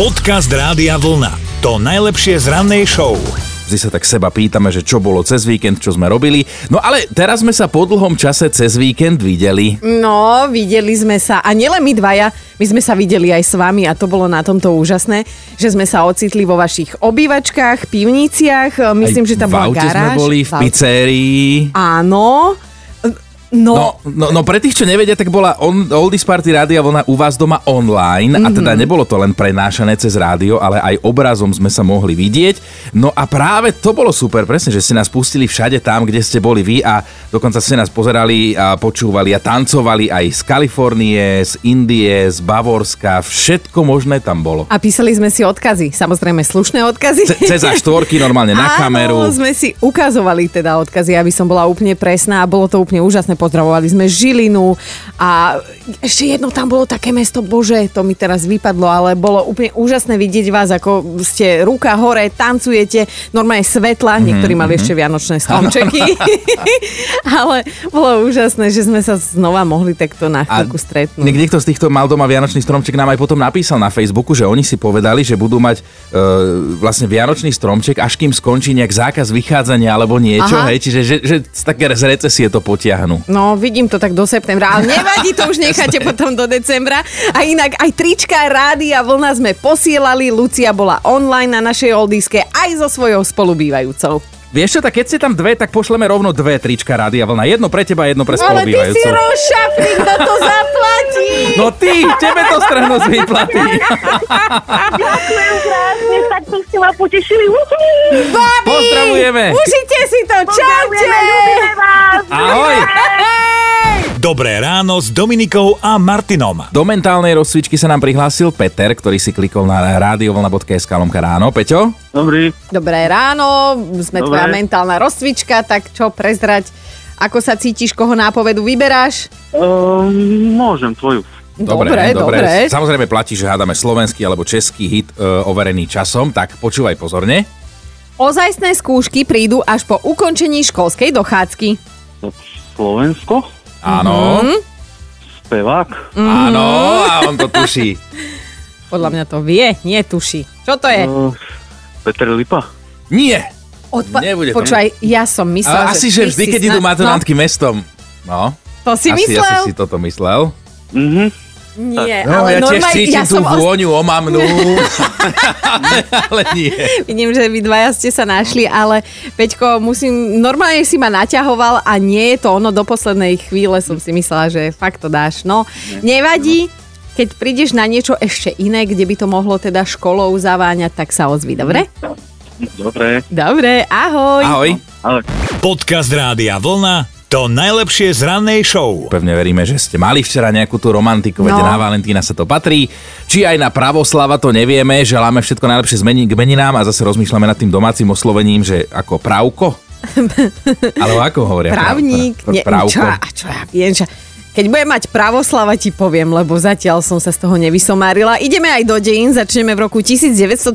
Podcast Rádia Vlna. To najlepšie z rannej show. Vždy sa tak seba pýtame, že čo bolo cez víkend, čo sme robili. No ale teraz sme sa po dlhom čase cez víkend videli. No, videli sme sa. A nielen my dvaja, my sme sa videli aj s vami a to bolo na tomto úžasné, že sme sa ocitli vo vašich obývačkách, pivniciach. Myslím, Aj že tam bola garáž. sme boli, v pizzerii. Áno. No, No, no, no pre tých, čo nevedia, tak bola on, Oldies Party Rádia Vlna u vás doma online mm-hmm. a teda nebolo to len prenášané cez rádio, ale aj obrazom sme sa mohli vidieť. No a práve to bolo super, presne, že ste nás pustili všade tam, kde ste boli vy a dokonca ste nás pozerali a počúvali a tancovali aj z Kalifornie, z Indie, z Bavorska, všetko možné tam bolo. a písali sme si odkazy. Samozrejme slušné odkazy. Ce- Cez štvorky normálne na kameru. Áno, sme si ukazovali teda odkazy, aby som bola úplne presná a bolo to úplne úžasné. Pozdravovali sme Žilinu a ešte jedno tam bolo také mesto, bože, to mi teraz vypadlo, ale bolo úplne úžasné vidieť vás, ako ste ruka hore, tancujete, normálne svetla, niektorí mali ešte vianočné stromčeky, ale bolo úžasné, že sme sa znova mohli takto na chvíľku stretnúť. Niek- niekto z týchto mal doma Vianočný stromček nám aj potom napísal na Facebooku, že oni si povedali, že budú mať e, vlastne Vianočný stromček, až kým skončí nejak zákaz vychádzania alebo niečo, Aha. hej, čiže že, že z také z recesie to potiahnu. No, vidím to tak do septembra, ale nevadí, to už necháte potom do decembra. A inak aj trička, rády a vlna sme posielali, Lucia bola online na našej oldiske aj so svojou spolubývajúcou. Vieš čo, tak keď ste tam dve, tak pošleme rovno dve trička Rádia Vlna. Jedno pre teba, jedno pre Ale ty si rozšafný, kto to zaplatí? No ty, tebe to strhnú z výplaty. Ďakujem krásne, tak to ste ma potešili. Babi, Pozdravujeme. Užite si to, čaute! Pozdravujeme, vás. Ahoj. Dobré ráno s Dominikou a Martinom. Do mentálnej rozcvičky sa nám prihlásil Peter, ktorý si klikol na radiovlna.sk lomka ráno. Peťo? Dobrý, Dobré ráno, sme Dobre. tvoja mentálna rozcvička, tak čo prezrať, ako sa cítiš, koho nápovedu vyberáš? um, môžem tvoju. Dobre, dobre. Samozrejme platí, že hádame slovenský alebo český hit e, overený časom, tak počúvaj pozorne. Ozajstné skúšky prídu až po ukončení školskej dochádzky. Slovensko, Áno, Mhm. spevák, áno, a on to tuší. Podľa mňa to vie, nie tuší. Čo to je? uh, Peter Lipa. Nie, Odpa- nebude to. Počúvaj, ja som myslela, ale asi, že vždy, si keď idú snad- maturantky mestom. No, No, to si asi, myslel? asi si toto myslel. Mhm. Nie, No, ale ja tiež normálne, cítim ja tú som os- vôňu omamnú. ale nie. Vidím, že vy dvaja ste sa našli, ale Peťko, musím, normálne si ma naťahoval a nie je to ono, do poslednej chvíle som si myslela, že fakt to dáš. No, nevadí, keď prídeš na niečo ešte iné, kde by to mohlo teda školou zaváňať, tak sa ozvi, dobre? Dobre, Dobre, ahoj. Ahoj. ale Podcast Rádia Vlna. To najlepšie z rannej show. Pevne veríme, že ste mali včera nejakú tú romantiku, veď No. na Valentína sa to patrí. Či aj na pravoslava to nevieme, želáme všetko najlepšie z mení- k meninám a zase rozmýšľame nad tým domácim oslovením, že ako pravko? Alebo ako hovoria? Právnik. Pra, pra, pravko. čo, a čo ja viem, čo, keď budem mať pravoslava, ti poviem, lebo zatiaľ som sa z toho nevysomárila. Ideme aj do dejín, začneme v roku 1932.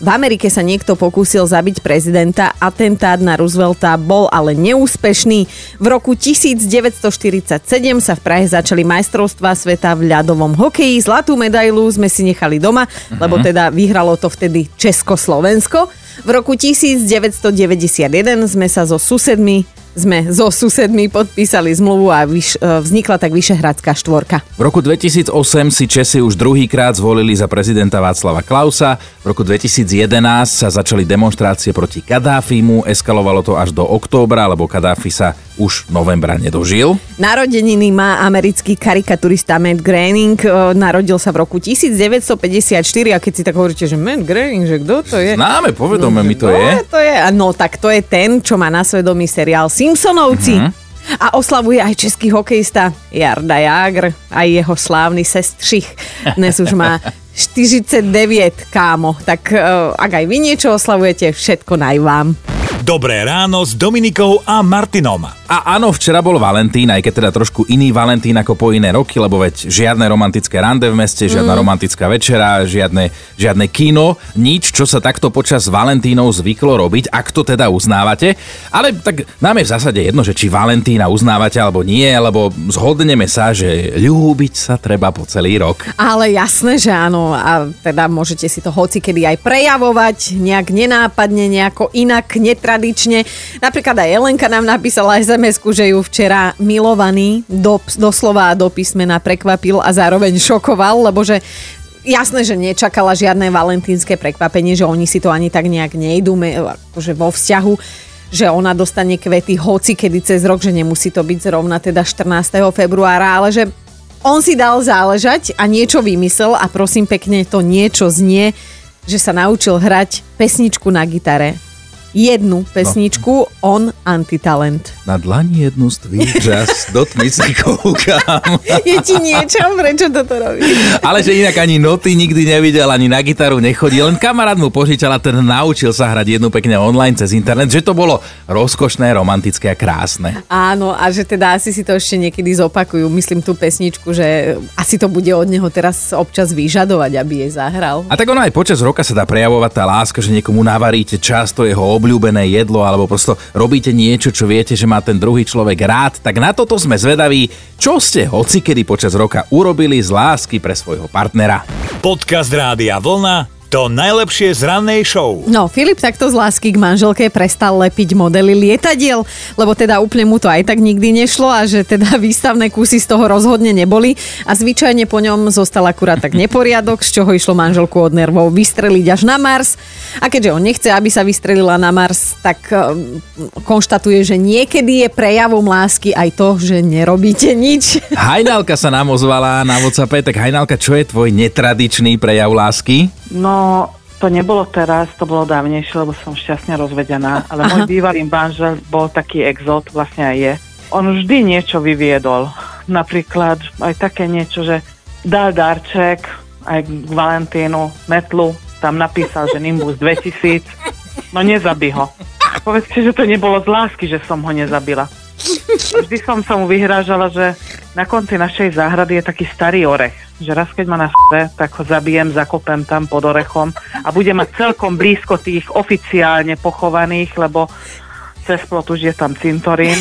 V Amerike sa niekto pokúsil zabiť prezidenta. Atentát na Roosevelta bol ale neúspešný. V roku 1947 sa v Prahe začali majstrovstvá sveta v ľadovom hokeji. Zlatú medailu sme si nechali doma, lebo teda vyhralo to vtedy Československo. V roku 1991 sme sa so susedmi sme so susedmi podpísali zmluvu a vyš, e, vznikla tak Vyšehradská štvorka. V roku 2008 si Česi už druhýkrát zvolili za prezidenta Václava Klausa. V roku 2011 sa začali demonstrácie proti Kadáfimu. Eskalovalo to až do októbra, lebo Kadáfi sa už novembra nedožil. Narodeniny má americký karikaturista Matt Groening. E, Narodil sa v roku 1954 a keď si tak hovoríte, že Matt Groening, že kto to je? Známe, povedome mi to no, je. to je. No tak to je ten, čo má na svedomí seriál Simpsonovci. Mhm. A oslavuje aj český hokejista Jarda Jágr a jeho slávny sestřich. Dnes už má 49, kámo. Tak uh, ak aj vy niečo oslavujete, všetko naj vám. Dobré ráno s Dominikou a Martinom. A áno, včera bol Valentín, aj keď teda trošku iný Valentín ako po iné roky, lebo veď žiadne romantické rande v meste, žiadna mm. romantická večera, žiadne, žiadne kino, nič, čo sa takto počas Valentínov zvyklo robiť, ak to teda uznávate. Ale tak nám je v zásade jedno, že či Valentína uznávate alebo nie, lebo zhodneme sa, že ľúbiť sa treba po celý rok. Ale jasné, že áno. A teda môžete si to hoci kedy aj prejavovať, nejak nenápadne, nejako inak, netradične. Napríklad aj Jelenka nám napísala sms že ju včera milovaný do, doslova do písmena prekvapil a zároveň šokoval, lebo že jasné, že nečakala žiadne valentínske prekvapenie, že oni si to ani tak nejak nejdú akože vo vzťahu že ona dostane kvety hoci kedy cez rok, že nemusí to byť zrovna teda 14. februára, ale že on si dal záležať a niečo vymyslel a prosím pekne to niečo znie, že sa naučil hrať pesničku na gitare jednu pesničku, no. on antitalent. Na dlani jednu stvíčas, do tmy si koukám. Je ti niečo, prečo toto robí? Ale že inak ani noty nikdy nevidel, ani na gitaru nechodí, len kamarát mu požičal a ten naučil sa hrať jednu pekne online cez internet, že to bolo rozkošné, romantické a krásne. Áno, a že teda asi si to ešte niekedy zopakujú, myslím tú pesničku, že asi to bude od neho teraz občas vyžadovať, aby jej zahral. A tak ono aj počas roka sa dá prejavovať tá láska, že niekomu navaríte často jeho obľúbené jedlo alebo prosto robíte niečo, čo viete, že má ten druhý človek rád, tak na toto sme zvedaví, čo ste hocikedy počas roka urobili z lásky pre svojho partnera. Podcast Rádia Vlna to najlepšie z rannej show. No, Filip takto z lásky k manželke prestal lepiť modely lietadiel, lebo teda úplne mu to aj tak nikdy nešlo a že teda výstavné kusy z toho rozhodne neboli a zvyčajne po ňom zostal akurát tak neporiadok, z čoho išlo manželku od nervov vystreliť až na Mars. A keďže on nechce, aby sa vystrelila na Mars, tak um, konštatuje, že niekedy je prejavom lásky aj to, že nerobíte nič. Hajnalka sa nám ozvala na WhatsApp, tak Hajnalka, čo je tvoj netradičný prejav lásky? No, to nebolo teraz, to bolo dávnejšie, lebo som šťastne rozvedená, ale Aha. môj bývalý manžel bol taký exot, vlastne aj je. On vždy niečo vyviedol. Napríklad aj také niečo, že dal darček aj k Valentínu, metlu, tam napísal, že Nimbus 2000, no nezabí ho. Povedzte, že to nebolo z lásky, že som ho nezabila. Vždy som sa mu vyhrážala, že na konci našej záhrady je taký starý orech, že raz keď ma na f***e, tak ho zabijem, zakopem tam pod orechom a bude mať celkom blízko tých oficiálne pochovaných, lebo cez plot už je tam cintorín.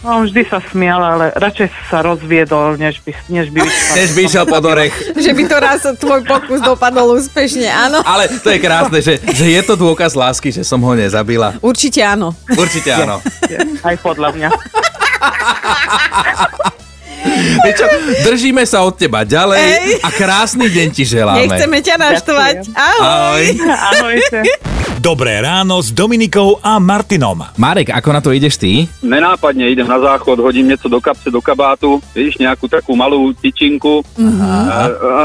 No, on vždy sa smial, ale radšej sa rozviedol, než by, než by. Než by išiel pod orech. že by to raz tvoj pokus dopadol úspešne, áno. Ale to je krásne, že, že je to dôkaz lásky, že som ho nezabila. Určite áno. Určite áno. Aj podľa mňa. Čo, držíme sa od teba ďalej Ej. a krásny deň ti želáme. Nechceme ťa naštvať. Ahoj. Ahoj. Dobré ráno s Dominikou a Martinom. Marek, ako na to ideš ty? Nenápadne idem na záchod, hodím niečo do kapse, do kabátu, vidíš nejakú takú malú tyčinku. Aha. A,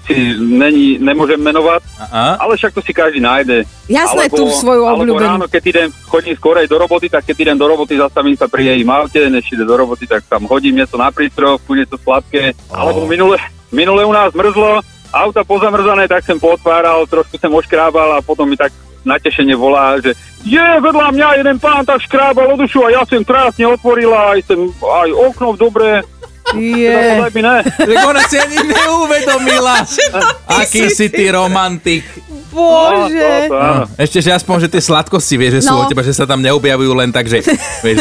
asi není, nemôžem menovať, Aha. ale však to si každý nájde. Jasné, alebo, tú svoju obľúbenú. Alebo ráno, keď idem, chodím skorej do roboty, tak keď idem do roboty, zastavím sa pri jej aute, než ide do roboty, tak tam hodím niečo na prístrojovku, niečo sladké. Oh. Alebo minule, minule u nás mrzlo, auta pozamrzané, tak som potváral, trošku som oškrábal a potom mi tak natešenie volá, že je, vedľa mňa jeden pán tak škrábal o dušu a ja som krásne otvorila, aj, som, aj okno dobre, je. Yeah. Tak ona si ani neuvedomila. Aký si ty romantik. Bože. No, no, ešte, že aspoň, že tie sladkosti, vieš, že sú no. od teba, že sa tam neobjavujú len tak, že... Vieš.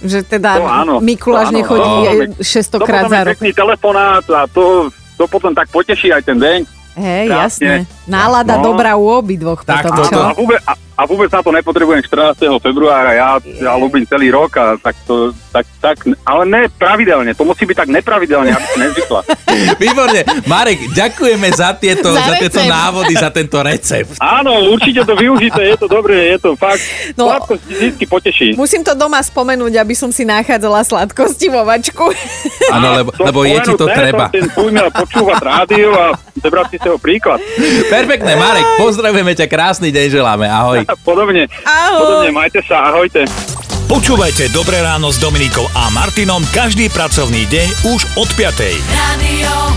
že teda no, Mikuláš nechodí no, 600 krát za rok. pekný telefonát a to, to potom tak poteší aj ten deň. Hej, jasne. Nálada no. dobrá u obidvoch tak, potom, čo? A vôbec, a, a vôbec na to nepotrebujem 14. februára, ja, ja ľúbim celý rok a tak to, tak, tak, ale ne pravidelne, to musí byť tak nepravidelne, aby si nezvykla. Výborne, Marek, ďakujeme za tieto, za, za tieto návody, za tento recept. Áno, určite to využite, je to dobré, je to fakt, no, sladkosť vždy poteší. Musím to doma spomenúť, aby som si nachádzala sladkosti vo vačku. Áno, lebo, lebo je ti to treba. Ten počúvať rádio a zebrať si toho príklad. Perfektné, Marek, pozdravujeme ťa, krásny deň želáme, ahoj. Podobne, ahoj. podobne, majte sa, ahojte. Počúvajte Dobré ráno s Dominikou a Martinom každý pracovný deň už od 5. Radio